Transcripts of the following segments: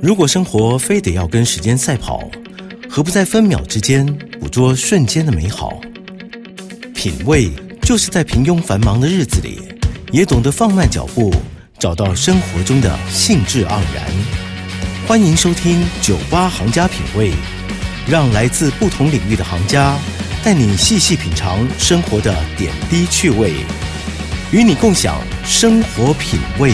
如果生活非得要跟时间赛跑，何不在分秒之间捕捉瞬间的美好？品味就是在平庸繁忙的日子里，也懂得放慢脚步，找到生活中的兴致盎然。欢迎收听《酒吧行家品味》，让来自不同领域的行家带你细细品尝生活的点滴趣味，与你共享生活品味。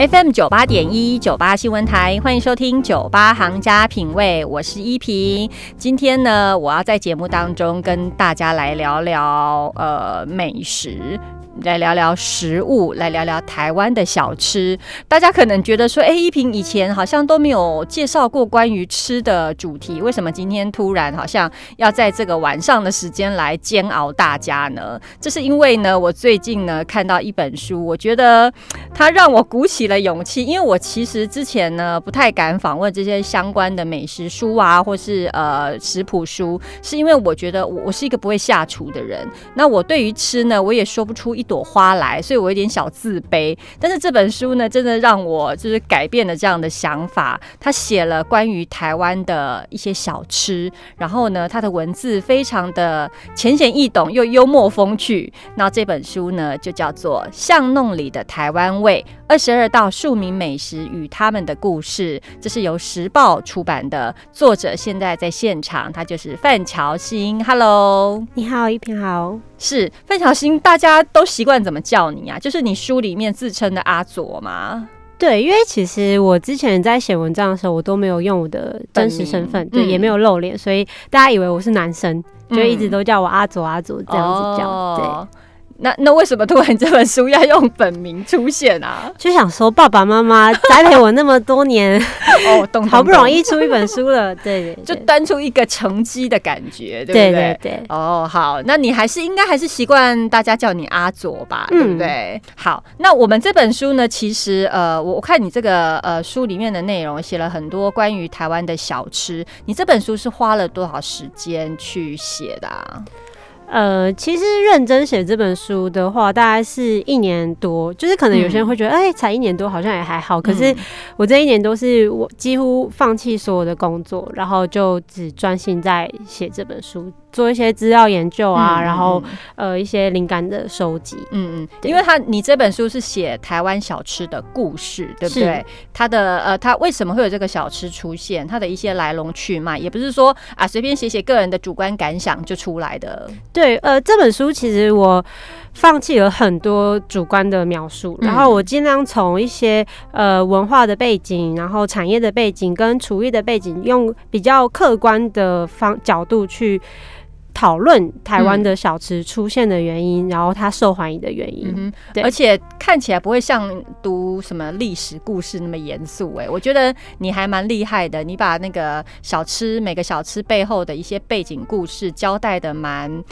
FM 九八点一九八新闻台，欢迎收听九八行家品味，我是依萍。今天呢，我要在节目当中跟大家来聊聊呃美食。来聊聊食物，来聊聊台湾的小吃。大家可能觉得说，哎，依萍以前好像都没有介绍过关于吃的主题，为什么今天突然好像要在这个晚上的时间来煎熬大家呢？这是因为呢，我最近呢看到一本书，我觉得它让我鼓起了勇气。因为我其实之前呢不太敢访问这些相关的美食书啊，或是呃食谱书，是因为我觉得我我是一个不会下厨的人。那我对于吃呢，我也说不出一。朵花来，所以我有点小自卑。但是这本书呢，真的让我就是改变了这样的想法。他写了关于台湾的一些小吃，然后呢，他的文字非常的浅显易懂又幽默风趣。那这本书呢，就叫做《巷弄里的台湾味》。二十二道庶民美食与他们的故事，这是由时报出版的。作者现在在现场，他就是范乔欣。Hello，你好，一平好。是范小新，大家都习惯怎么叫你啊？就是你书里面自称的阿佐吗？对，因为其实我之前在写文章的时候，我都没有用我的真实身份，对，也没有露脸，所以大家以为我是男生，就一直都叫我阿佐阿佐这样子叫。对。那那为什么突然这本书要用本名出现啊？就想说爸爸妈妈 栽培我那么多年，哦，懂，好不容易出一本书了，对，就端出一个成绩的感觉，对不对？对对。哦，好，那你还是应该还是习惯大家叫你阿左吧，对不对？好，那我们这本书呢，其实呃，我我看你这个呃书里面的内容写了很多关于台湾的小吃，你这本书是花了多少时间去写的？呃，其实认真写这本书的话，大概是一年多。就是可能有些人会觉得，哎，才一年多，好像也还好。可是我这一年都是我几乎放弃所有的工作，然后就只专心在写这本书。做一些资料研究啊，然后呃一些灵感的收集，嗯嗯，因为他你这本书是写台湾小吃的故事，对不对？他的呃，他为什么会有这个小吃出现？他的一些来龙去脉，也不是说啊随便写写个人的主观感想就出来的。对，呃，这本书其实我放弃了很多主观的描述，然后我尽量从一些呃文化的背景，然后产业的背景跟厨艺的背景，用比较客观的方角度去。讨论台湾的小吃出现的原因，然后它受欢迎的原因，对，而且看起来不会像读什么历史故事那么严肃。哎，我觉得你还蛮厉害的，你把那个小吃每个小吃背后的一些背景故事交代的蛮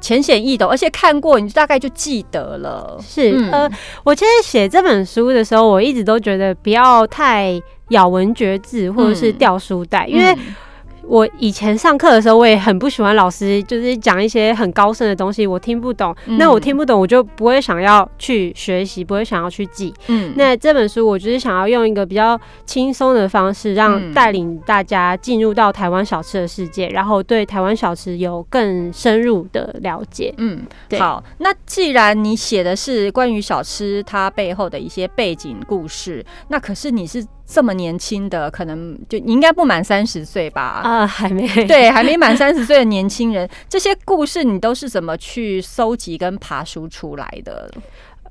浅显易懂，而且看过你大概就记得了。是，呃，我其实写这本书的时候，我一直都觉得不要太咬文嚼字或者是掉书袋，因为。我以前上课的时候，我也很不喜欢老师就是讲一些很高深的东西，我听不懂。那我听不懂，我就不会想要去学习，不会想要去记。嗯，那这本书我就是想要用一个比较轻松的方式，让带领大家进入到台湾小吃的世界，然后对台湾小吃有更深入的了解。嗯，好。那既然你写的是关于小吃它背后的一些背景故事，那可是你是。这么年轻的，可能就你应该不满三十岁吧？啊，还没对，还没满三十岁的年轻人，这些故事你都是怎么去搜集跟爬书出来的？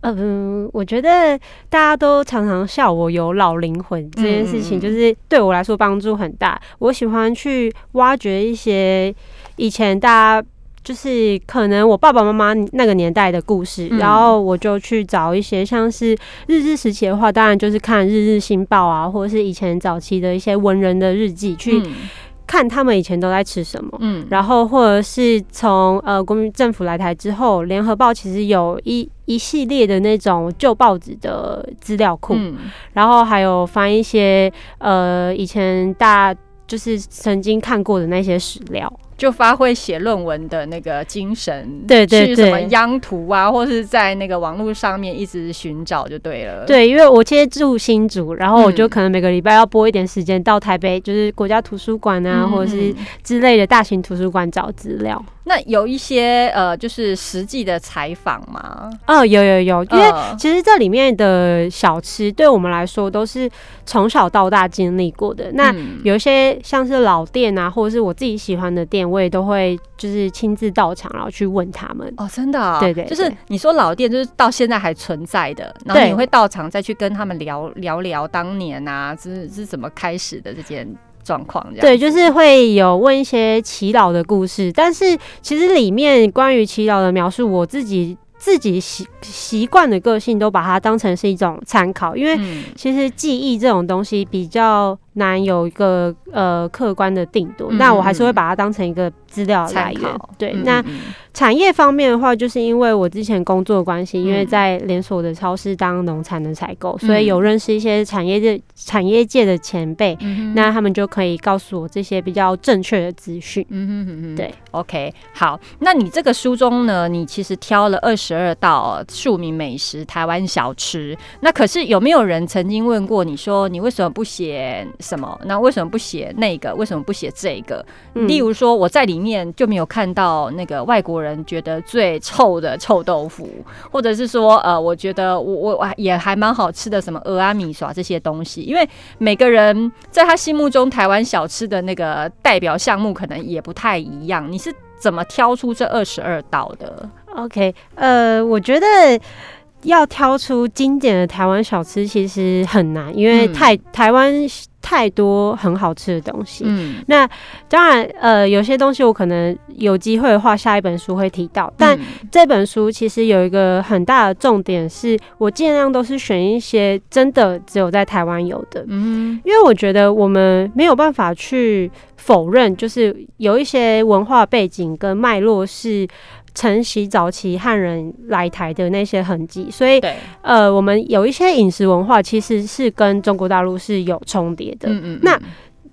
嗯，我觉得大家都常常笑我有老灵魂这件事情，就是对我来说帮助很大。我喜欢去挖掘一些以前大家。就是可能我爸爸妈妈那个年代的故事，然后我就去找一些像是日治时期的话，当然就是看《日日新报》啊，或者是以前早期的一些文人的日记，去看他们以前都在吃什么。嗯，然后或者是从呃国民政府来台之后，《联合报》其实有一一系列的那种旧报纸的资料库，然后还有翻一些呃以前大。就是曾经看过的那些史料。就发挥写论文的那个精神，对对去什么央图啊，或是在那个网络上面一直寻找就对了。，对，因为我现在住新竹，然后我就嗯可能每个礼拜要拨一点时间到台北，就是国家图书馆啊，嗯或者是嗯之类的大型图书馆找资料。那有一些呃，就是实际的采访吗，哦，有有有，因为呃其实这里面的小吃对我们来说都是从小到大经历过的。那嗯。有一些像是老店啊，或者是我自己喜欢的店，我也都会就是亲自到场，然后去问他们。哦，真的、啊，对对就是你说老店，就是到现在还存在的，然后你会到场再去跟他们聊聊聊当年啊，是是怎么开始的这件状况，这样对，就是会有问一些祈祷的故事，但是其实里面关于祈祷的描述，我自己自己习习惯的个性都把它当成是一种参考，因为嗯。其实记忆这种东西比较难有一个呃客观的定夺，嗯那我还是会把它当成一个资料来源。对，嗯那嗯嗯产业方面的话，就是因为我之前工作关系，因为嗯在连锁的超市当农产的采购，所嗯以有认识一些产业界产业界的前辈，嗯那他们就可以告诉我这些比较正确的资讯。嗯哼哼哼，对，OK，好，那你这个书中呢，你其实挑了二十二道庶民美食、台湾小吃。那可是有没有人曾经问过你说，你为什么不写什么？那为什么不写那个？为什么不写这个？嗯例如说，我在里面就没有看到那个外国人觉得最臭的臭豆腐，或者是说，呃，我觉得我我我也还蛮好吃的什么鹅阿米耍这些东西，因为每个人在他心目中台湾小吃的那个代表项目可能也不太一样。你是怎么挑出这二十二道的？OK，呃，我觉得要挑出经典的台湾小吃其实很难，因为嗯。太、台湾太多很好吃的东西。嗯，那当然，呃，有些东西我可能有机会的话，下一本书会提到。但嗯。这本书其实有一个很大的重点，是我尽量都是选一些真的只有在台湾有的，嗯。因为我觉得我们没有办法去否认，就是有一些文化背景跟脉络是承袭早期汉人来台的那些痕迹，所以，呃，我们有一些饮食文化其实是跟中国大陆是有重叠的。嗯嗯，那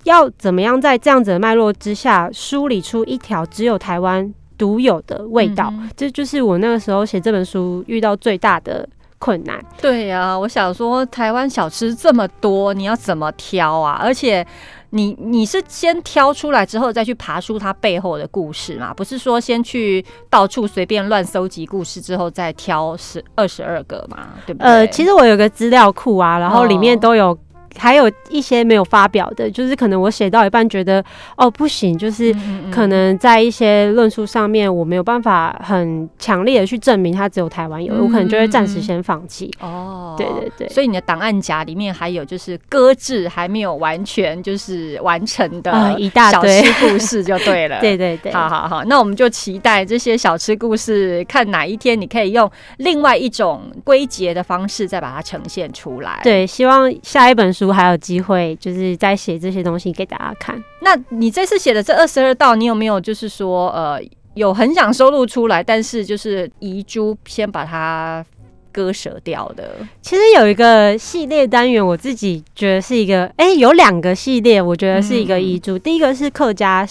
要怎么样在这样子的脉络之下梳理出一条只有台湾独有的味道？这就是我那个时候写这本书遇到最大的困难。对呀、我想说台湾小吃这么多，你要怎么挑啊？而且你你是先挑出来之后再去爬出它背后的故事嘛？不是说先去到处随便乱搜集故事之后再挑十二十二个嘛？对不对？呃，其实我有个资料库啊，然后里面哦都有。还有一些没有发表的，就是可能我写到一半觉得哦不行，就是嗯可能在一些论述上面我没有办法很强烈的去证明它只有台湾有，我可能就会暂时先放弃。哦，对对对，所以你的档案夹里面还有就是搁置还没有完全就是完成的啊一大小堆吃故事就对了。对对对，好好好，那我们就期待这些小吃故事，看哪一天你可以用另外一种归结的方式再把它呈现出来。，对，希望下一本书还有机会，就是再写这些东西给大家看。那你这次写的这二十二道，你有没有就是说呃有很想收录出来，但是就是遗珠先把它割舍掉的？其实有一个系列单元，我自己觉得是一个，哎、有两个系列，我觉得是一个遗嘱。第一个是客家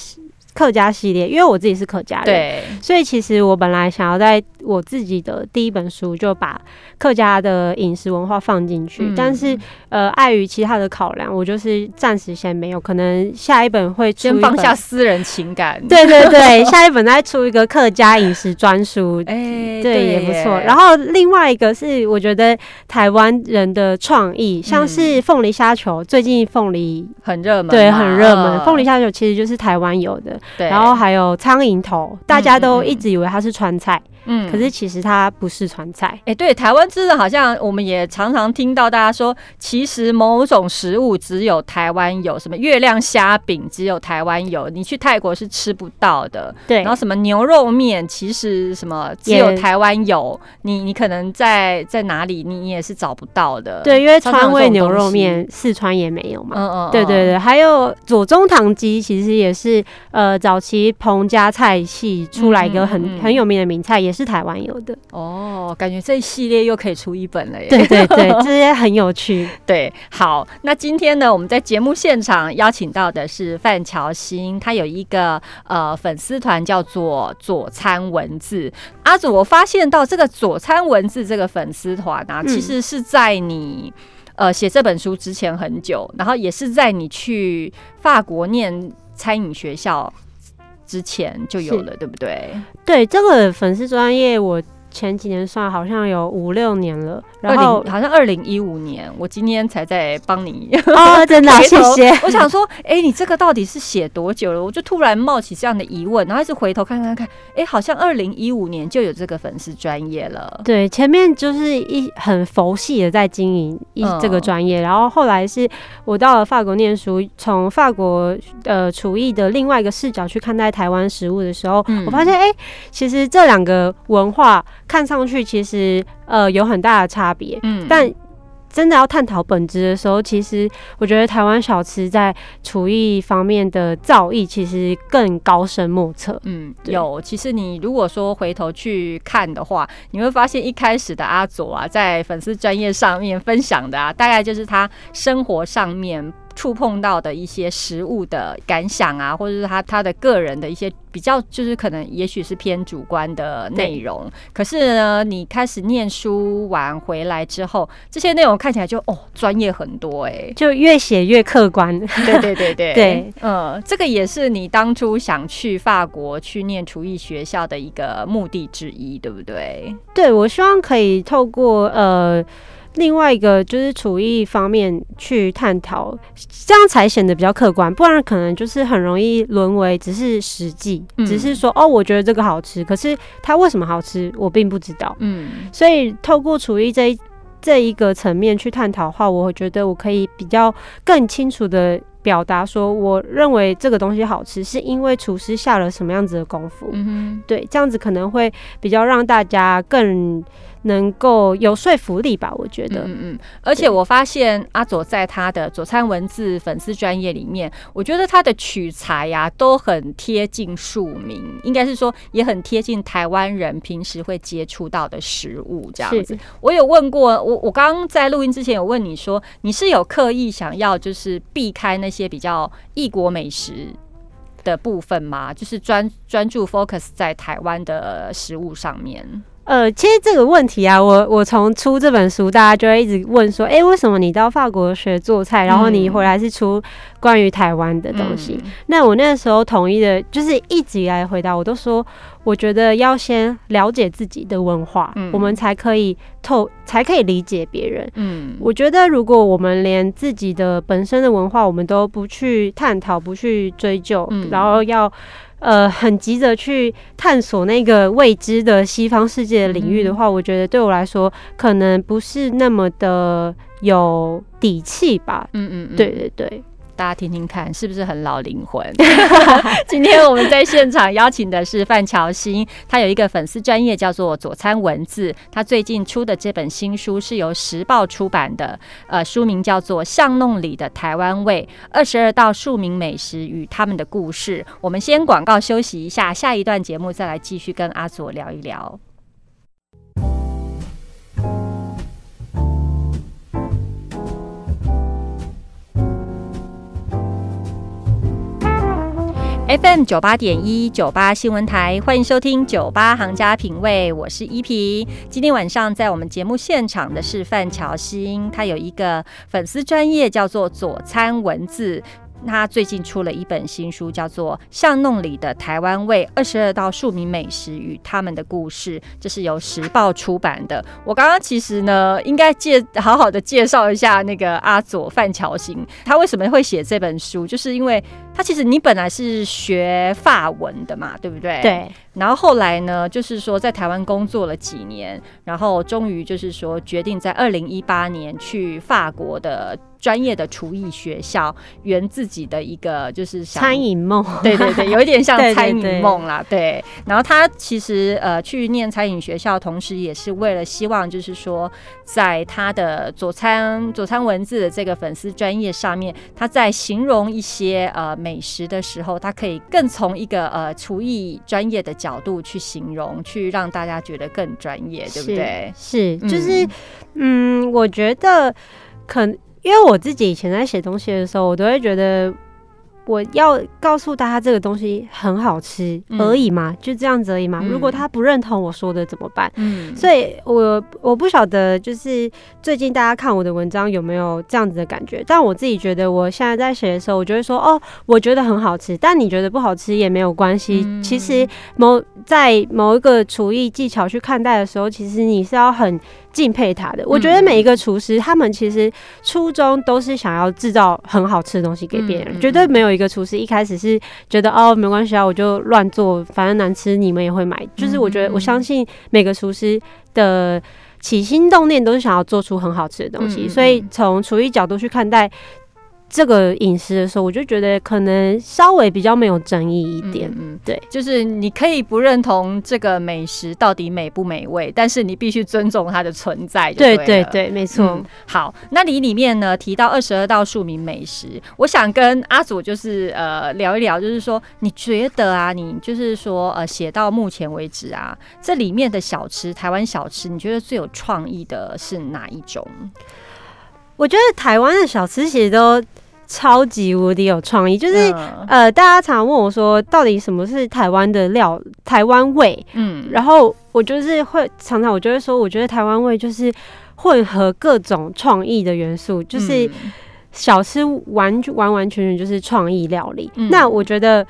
客家系列，因为我自己是客家人，，对，所以其实我本来想要在我自己的第一本书就把客家的饮食文化放进去，嗯但是呃，碍于其他的考量，我就是暂时先没有，可能下一本会先放下。私人情感。对对对，下一本再出一个客家饮食专书，哎，对，也不错。然后后另外一个是，我觉得台湾人的创意，像是凤梨虾球，最近凤梨很热门，对很热门，嗯凤梨虾球其实就是台湾有的。然后还有苍蝇头，大家都一直以为它是川菜，嗯可是其实它不是川菜。哎、对，台湾吃的好像我们也常常听到大家说，其实某种食物只有台湾有，什么月亮虾饼只有台湾有，你去泰国是吃不到的。对然后什么牛肉面，其实什么只有台湾有，你你可能在在哪里你你也是找不到的。对，因为川味牛肉面四川也没有嘛。嗯嗯，对对对，还有左宗棠鸡，其实也是呃早期彭家菜系出来一个很、嗯嗯嗯很有名的名菜，也也是台湾有的。哦，感觉这一系列又可以出一本了耶。对对对，这些很有趣。对，好，那今天呢，我们在节目现场邀请到的是范乔欣，他有一个呃粉丝团叫做左餐文字。阿祖，我发现到这个左餐文字这个粉丝团啊，其实是在你呃写这本书之前很久，然后也是在你去法国念餐饮学校之前就有了，对不对？对，这个粉丝专业我。前几年算好像有五六年了，然后好像二零一五年，我今天才在帮你 哦，真的 谢谢。我想说，哎，你这个到底是写多久了？我就突然冒起这样的疑问，然后一直回头看看看，哎，好像二零一五年就有这个粉丝专业了。对，前面就是一很佛系的在经营一这个专业，然后后来是我到了法国念书，从法国呃厨艺的另外一个视角去看待台湾食物的时候，我发现哎，其实这两个文化。看上去其实呃有很大的差别，嗯，但真的要探讨本质的时候，其实我觉得台湾小吃在厨艺方面的造诣其实更高深莫测。嗯，有。其实你如果说回头去看的话，你会发现一开始的阿佐啊，在粉丝专业上面分享的啊，大概就是他生活上面。触碰到的一些食物的感想啊，或者是他他的个人的一些比较，就是可能也许是偏主观的内容。可是呢，你开始念书完回来之后，这些内容看起来就哦专业很多哎，就越写越客观。对对对对 对，嗯，这个也是你当初想去法国去念厨艺学校的一个目的之一，对不对？对，我希望可以透过呃。另外一个就是厨艺方面去探讨，这样才显得比较客观，不然可能就是很容易沦为只是实际，只是说哦，我觉得这个好吃，可是它为什么好吃，我并不知道。嗯，所以透过厨艺这一这一个层面去探讨的话，我觉得我可以比较更清楚的表达说，我认为这个东西好吃，是因为厨师下了什么样子的功夫。嗯哼，对，这样子可能会比较让大家更。能够有说服力吧？我觉得，嗯嗯，而且我发现阿佐在他的佐餐文字粉丝专业里面，我觉得他的取材呀都很贴近庶民，应该是说也很贴近台湾人平时会接触到的食物这样子。我有问过我，我刚刚在录音之前有问你说，你是有刻意想要就是避开那些比较异国美食的部分吗？就是专专注 focus 在台湾的食物上面？呃，其实这个问题啊，我我从出这本书，大家就会一直问说，哎，为什么你到法国学做菜，然后你回来是出关于台湾的东西？那我那时候统一的，就是一直以来回答，我都说，我觉得要先了解自己的文化，我们才可以透，才可以理解别人。嗯，我觉得如果我们连自己的本身的文化，我们都不去探讨，不去追究，然后要。呃，很急着去探索那个未知的西方世界的领域的话，我觉得对我来说可能不是那么的有底气吧。嗯嗯，对对对。大家听听看，是不是很老灵魂？今天我们在现场邀请的是范乔欣，他有一个粉丝专业叫做左餐文字，他最近出的这本新书是由时报出版的，呃，书名叫做《巷弄里的台湾味：二十二道庶民美食与他们的故事》。我们先广告休息一下，下一段节目再来继续跟阿左聊一聊。FM 九八点一九八新闻台，欢迎收听九八行家品味，我是依萍。今天晚上在我们节目现场的是范乔欣，他有一个粉丝专业叫做左餐文字。他最近出了一本新书，叫做《巷弄里的台湾味：二十二道庶民美食与他们的故事》，这是由时报出版的。我刚刚其实呢，应该介好好的介绍一下那个阿佐范乔欣，他为什么会写这本书，就是因为他其实你本来是学法文的嘛，对不对？对。然后后来呢，就是说在台湾工作了几年，然后终于就是说决定在二零一八年去法国的专业的厨艺学校圆自己的一个就是餐饮梦。对对对，有一点像餐饮梦啦。对。然后他其实呃去念餐饮学校，同时也是为了希望就是说，在他的佐餐佐餐文字的这个粉丝专业上面，他在形容一些呃美食的时候，他可以更从一个呃厨艺专业的角度去形容，去让大家觉得更专业，对不对？是，就是，嗯，我觉得可因为我自己以前在写东西的时候，我都会觉得。我要告诉大家这个东西很好吃嗯而已嘛，就这样子而已嘛。嗯如果他不认同我说的怎么办？嗯，所以我我不晓得，就是最近大家看我的文章有没有这样子的感觉？但我自己觉得，我现在在写的时候，我就会说，哦，我觉得很好吃，但你觉得不好吃也没有关系。嗯其实某在某一个厨艺技巧去看待的时候，其实你是要很敬佩他的。我觉得每一个厨师，他们其实初衷都是想要制造很好吃的东西给别人，绝对没有一个厨师一开始是觉得哦没关系啊，我就乱做，反正难吃你们也会买。就是我觉得我相信每个厨师的起心动念都是想要做出很好吃的东西，嗯嗯所以从厨艺角度去看待这个饮食的时候，我就觉得可能稍微比较没有争议一点。嗯，对，就是你可以不认同这个美食到底美不美味，但是你必须尊重它的存在就对对对对，没错。嗯好，那你里面呢提到二十二道庶民美食，我想跟阿祖就是呃聊一聊，就是说你觉得啊，你就是说呃写到目前为止啊，这里面的小吃，台湾小吃，你觉得最有创意的是哪一种？我觉得台湾的小吃其实都超级无敌有创意，就是、嗯呃，大家常问我说，到底什么是台湾的料、台湾味？嗯然后我就是会常常我就会说，我觉得台湾味就是混合各种创意的元素，就是嗯小吃完完完全全就是创意料理。嗯那我觉得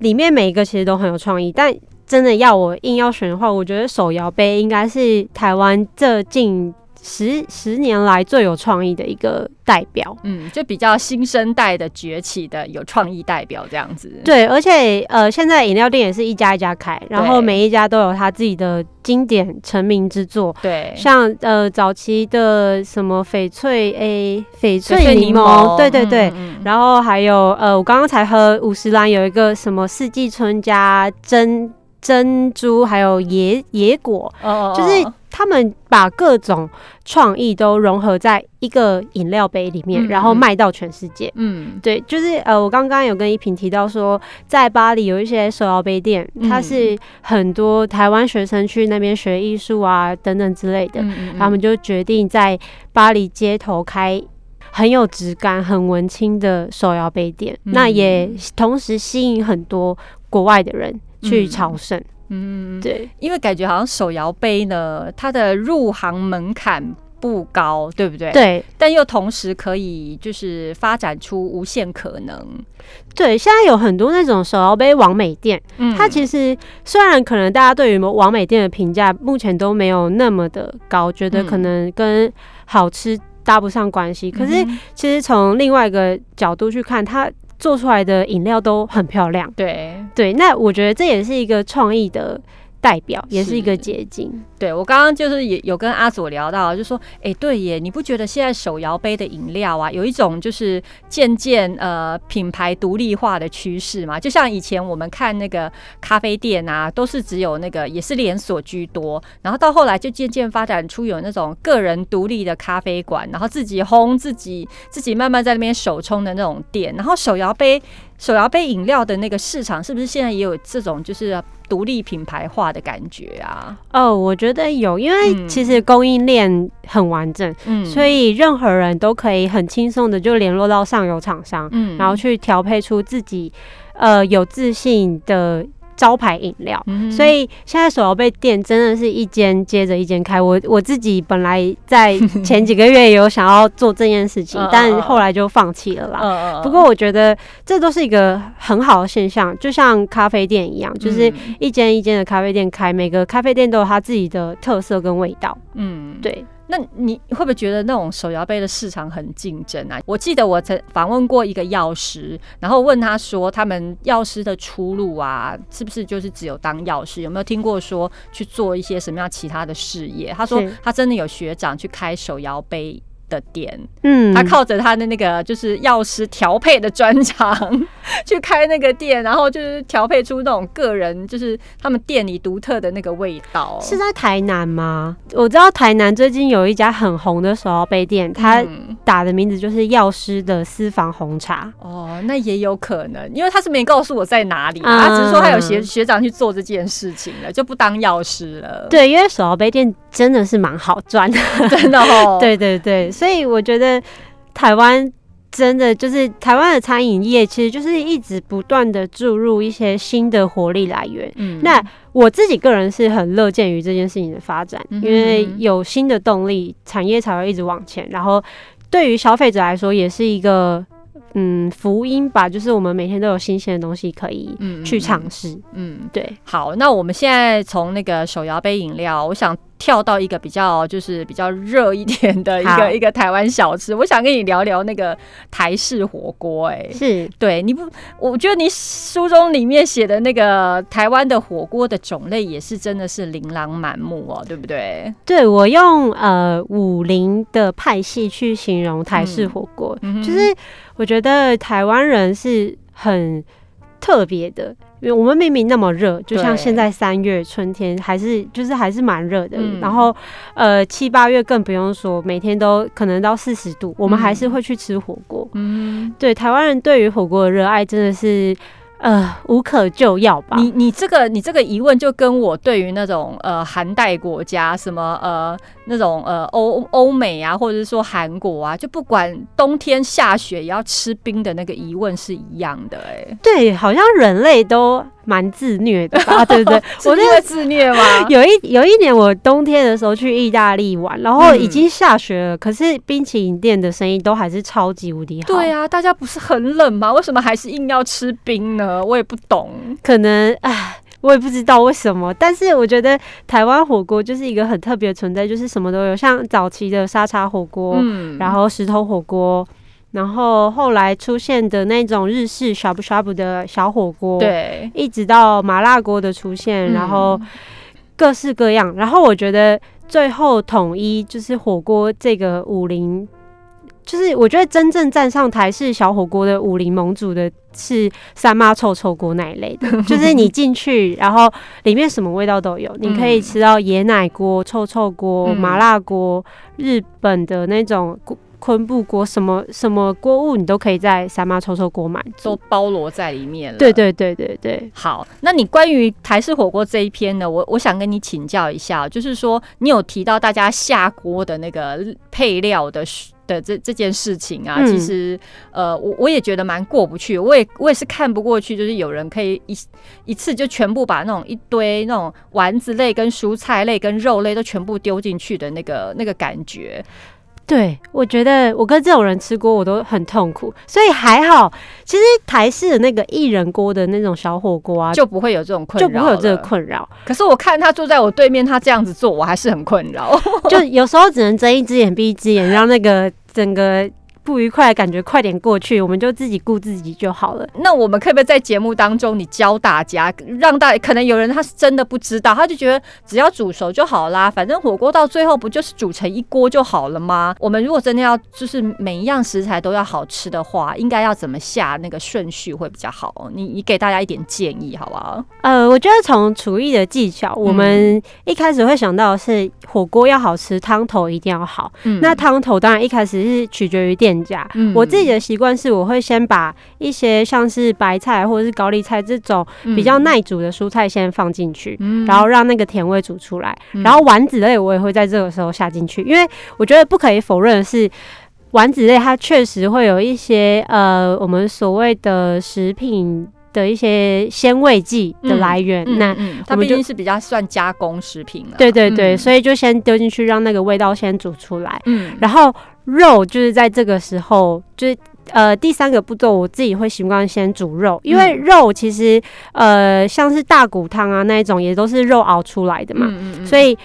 里面每一个其实都很有创意，但真的要我硬要选的话，我觉得手摇杯应该是台湾这近十十年来最有创意的一个代表。嗯，就比较新生代的崛起的有创意代表这样子。对，而且呃，现在饮料店也是一家一家开，然后每一家都有他自己的经典成名之作。对，像呃早期的什么翡翠诶翡翠翡翠柠檬，对对对，嗯嗯嗯然后还有呃我刚刚才喝五十岚有一个什么四季春加珍珍珠，还有野野果，哦就是他们把各种创意都融合在一个饮料杯里面，嗯然后卖到全世界。嗯。对，就是呃，我刚刚有跟一平提到说，在巴黎有一些手摇杯店，它嗯是很多台湾学生去那边学艺术啊等等之类的，他们就决定在巴黎街头开很有质感、很文青的手摇杯店，嗯。那也同时吸引很多国外的人去朝圣。嗯，对，因为感觉好像手摇杯呢，它的入行门槛不高，对不对？。对但又同时可以就是发展出无限可能。对，现在有很多那种手摇杯王美店，嗯它其实虽然可能大家对于王美店的评价目前都没有那么的高，觉得可嗯能跟好吃搭不上关系，可是嗯其实从另外一个角度去看，它做出来的饮料都很漂亮。对对，那我觉得这也是一个创意的代表，也是一个是结晶。对，我刚刚就是也有跟阿佐聊到，就说，哎、对耶，你不觉得现在手摇杯的饮料啊，有一种就是渐渐呃品牌独立化的趋势嘛？就像以前我们看那个咖啡店啊，都是只有那个也是连锁居多，然后到后来就渐渐发展出有那种个人独立的咖啡馆，然后自己烘自己自己慢慢在那边手冲的那种店，然后手摇杯手摇杯饮料的那个市场，是不是现在也有这种就是独立品牌化的感觉啊？哦，我觉得有，因为嗯。其实供应链很完整，嗯。所以任何人都可以很轻松的就联络到上游厂商，嗯。然后去调配出自己呃有自信的招牌饮料。嗯所以现在手摇杯店真的是一间接着一间开。我我自己本来在前几个月有想要做这件事情 但后来就放弃了啦。嗯不过我觉得这都是一个很好的现象，就像咖啡店一样，就是嗯一间一间的咖啡店开，每个咖啡店都有它自己的特色跟味道。嗯，对，那你会不会觉得那种手摇杯的市场很竞争啊？我记得我曾访问过一个药师，然后问他说，他们药师的出路啊，是不是就是只有当药师？有没有听过说去做一些什么样其他的事业？他说他真的有学长去开手摇杯。的店，嗯，他靠着他的那个就是药师调配的专长 去开那个店，然后就是调配出那种个人就是他们店里独特的那个味道。是在台南吗？我知道台南最近有一家很红的手摇杯店，它嗯打的名字就是药师的私房红茶。哦，那也有可能，因为他是没告诉我在哪里，嗯他只是说他有学学长去做这件事情了，就不当药师了。，对，因为手摇杯店真的是蛮好赚的。真的哦。对对对，所以我觉得台湾真的就是台湾的餐饮业，其实就是一直不断的注入一些新的活力来源。嗯那我自己个人是很乐见于这件事情的发展，嗯因为有新的动力，产业才会一直往前。然后对于消费者来说，也是一个嗯福音吧，就是我们每天都有新鲜的东西可以嗯去尝试。嗯，对，好，那我们现在从那个手摇杯饮料，我想跳到一个比较就是比较热一点的一个一个台湾小吃，我想跟你聊聊那个台式火锅、哎。是对，你不，我觉得你书中里面写的那个台湾的火锅的种类也是真的是琳琅满目哦，对不对？对我用呃武林的派系去形容台式火锅，嗯就是我觉得台湾人是很特别的，因为我们明明那么热，就像对现在三月春天还是就是还是蛮热的，嗯然后呃七八月更不用说，每天都可能到四十度，我们还是会去吃火锅。嗯，对台湾人对于火锅的热爱真的是呃无可救药吧？你你这个你这个疑问就跟我对于那种呃寒带国家什么呃那种呃欧欧美啊，或者是说韩国啊，就不管冬天下雪也要吃冰的那个疑问是一样的哎、对，好像人类都蛮自虐的吧？对不对？我那个自虐吗？有一有一年我冬天的时候去意大利玩，然后嗯已经下雪了，可是冰淇淋店的生意都还是超级无敌好。对啊，大家不是很冷吗？为什么还是硬要吃冰呢？我也不懂。可能唉。我也不知道为什么，但是我觉得台湾火锅就是一个很特别的存在，就是什么都有，像早期的沙茶火锅，嗯然后石头火锅，然后后来出现的那种日式 shabu 的小火锅，，对，一直到麻辣锅的出现，然后嗯各式各样。然后我觉得最后统一就是火锅这个武林，就是我觉得真正站上台式小火锅的武林盟主的是三妈臭臭锅那一类的，就是你进去，然后里面什么味道都有，你可以吃到椰奶锅、臭臭锅、嗯麻辣锅、日本的那种昆布锅，什么什么锅物你都可以在三妈臭臭锅买都。包罗在里面了。对对对对对，好，那你关于台式火锅这一篇呢，我我想跟你请教一下，就是说你有提到大家下锅的那个配料的的这这件事情啊，嗯其实呃，我我也觉得蛮过不去，我也我也是看不过去，就是有人可以一一次就全部把那种一堆那种丸子类、跟蔬菜类、跟肉类都全部丢进去的那个那个感觉。对，我觉得我跟这种人吃锅我都很痛苦，所以还好。其实台式的那个一人锅的那种小火锅啊，就不会有这种困扰，就不会有这个。困扰。可是我看他坐在我对面，他这样子做，我还是很困扰。就有时候只能睁一只眼闭一只眼，让那个整个不愉快的感觉快点过去，我们就自己顾自己就好了。那我们可不可以在节目当中，你教大家，让大可能有人他是真的不知道，他就觉得只要煮熟就好啦，反正火锅到最后不就是煮成一锅就好了吗？我们如果真的要就是每一样食材都要好吃的话，应该要怎么下那个顺序会比较好？你你给大家一点建议好不好？呃，我觉得从厨艺的技巧，我们一开始会想到的是火锅要好吃，汤头一定要好。嗯那汤头当然一开始是取决于店家。嗯我自己的习惯是，我会先把一些像是白菜或者是高丽菜这种比较耐煮的蔬菜先放进去，嗯然后让那个甜味煮出来。嗯然后丸子类我也会在这个时候下进去，因为我觉得不可以否认的是。丸子类它确实会有一些呃，我们所谓的食品的一些鲜味剂的来源。那嗯嗯，它毕竟是比较算加工食品了。对对对，嗯所以就先丢进去，让那个味道先煮出来。嗯，然后肉就是在这个时候，就是呃第三个步骤，我自己会习惯先煮肉，因为嗯。肉其实呃像是大骨汤啊那一种，也都是肉熬出来的嘛，嗯嗯所以。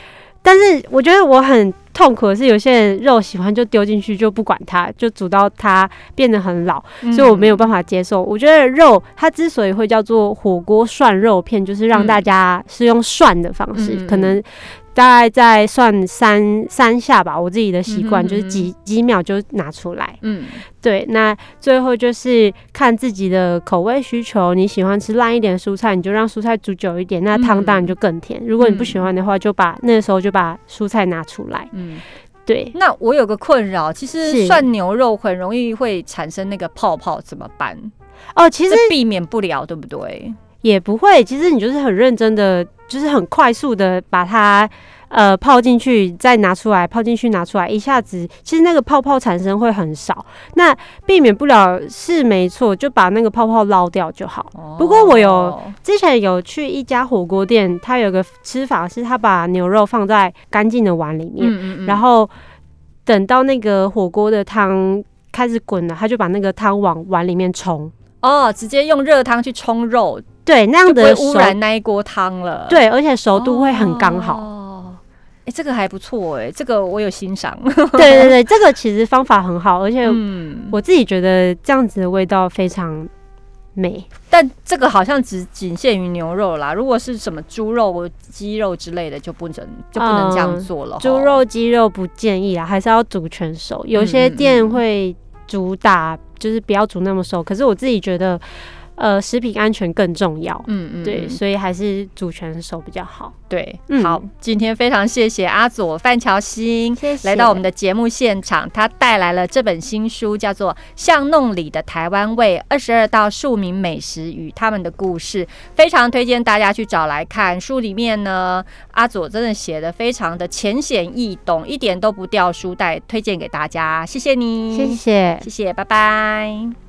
但是我觉得我很痛苦的是，有些人肉喜欢就丢进去就不管它，就煮到它变得很老，嗯。所以我没有办法接受。我觉得肉它之所以会叫做火锅涮肉片，就是让嗯。大家是用涮的方式，嗯。可能大概在算三三下吧，我自己的习惯、嗯就是几几秒就拿出来。嗯对，那最后就是看自己的口味需求，你喜欢吃烂一点的蔬菜，你就让蔬菜煮久一点，那汤当然就更甜。如果你不喜欢的话，就把那时候就把蔬菜拿出来。嗯。对，那我有个困扰，其实涮牛肉很容易会产生那个泡泡，怎么办？哦，其实避免不了，对不对？也不会，其实你就是很认真的，就是很快速的把它呃泡进去，再拿出来，泡进去拿出来，一下子其实那个泡泡产生会很少。那避免不了是没错，就把那个泡泡捞掉就好。不过我有哦之前有去一家火锅店，它有个吃法是，它把牛肉放在干净的碗里面，嗯嗯然后等到那个火锅的汤开始滚了，他就把那个汤往碗里面冲。哦，直接用热汤去冲肉，对，那样的污染那一锅汤了。对，而且熟度会很刚好。哦，哎、这个还不错哎，这个我有欣赏。对对对，这个其实方法很好，而且嗯，我自己觉得这样子的味道非常美。但这个好像只仅限于牛肉啦，如果是什么猪肉、鸡肉之类的，就不能就不能这样做了。嗯猪肉、鸡肉不建议啊，还是要煮全熟。有些店嗯会主打就是不要煮那么熟，可是我自己觉得，呃，食品安全更重要。嗯嗯，对，嗯所以还是主权手比较好。对，嗯好，今天非常谢谢阿佐范乔欣。来到我们的节目现场，他带来了这本新书，叫做《巷弄里的台湾味：二十二道庶民美食与他们的故事》，非常推荐大家去找来看。书里面呢，阿佐真的写的非常的浅显易懂，一点都不掉书袋，推荐给大家。谢谢你，谢谢。谢谢，拜拜。